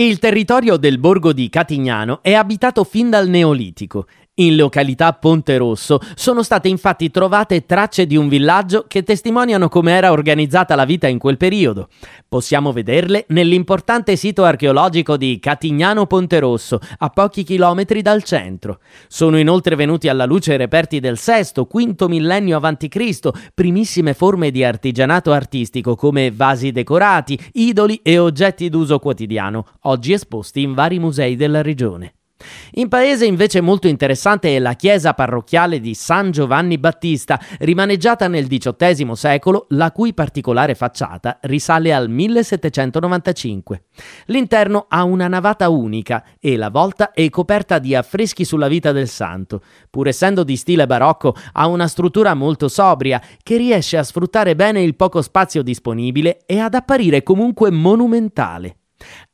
Il territorio del borgo di Catignano è abitato fin dal Neolitico. In località Ponte Rosso sono state infatti trovate tracce di un villaggio che testimoniano come era organizzata la vita in quel periodo. Possiamo vederle nell'importante sito archeologico di Catignano Ponte Rosso, a pochi chilometri dal centro. Sono inoltre venuti alla luce reperti del VI, V millennio a.C., primissime forme di artigianato artistico come vasi decorati, idoli e oggetti d'uso quotidiano, oggi esposti in vari musei della regione. In paese invece molto interessante è la chiesa parrocchiale di San Giovanni Battista, rimaneggiata nel XVIII secolo, la cui particolare facciata risale al 1795. L'interno ha una navata unica e la volta è coperta di affreschi sulla vita del santo. Pur essendo di stile barocco, ha una struttura molto sobria che riesce a sfruttare bene il poco spazio disponibile e ad apparire comunque monumentale.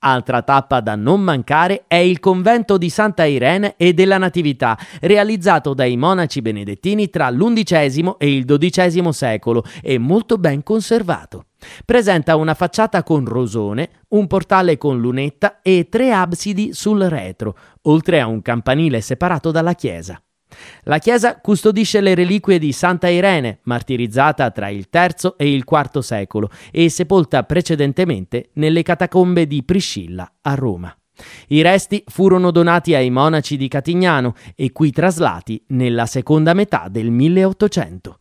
Altra tappa da non mancare è il convento di Santa Irene e della Natività, realizzato dai monaci benedettini tra l'undicesimo e il dodicesimo secolo e molto ben conservato. Presenta una facciata con rosone, un portale con lunetta e tre absidi sul retro, oltre a un campanile separato dalla chiesa. La chiesa custodisce le reliquie di Santa Irene, martirizzata tra il III e il IV secolo e sepolta precedentemente nelle catacombe di Priscilla a Roma. I resti furono donati ai monaci di Catignano e qui traslati nella seconda metà del 1800.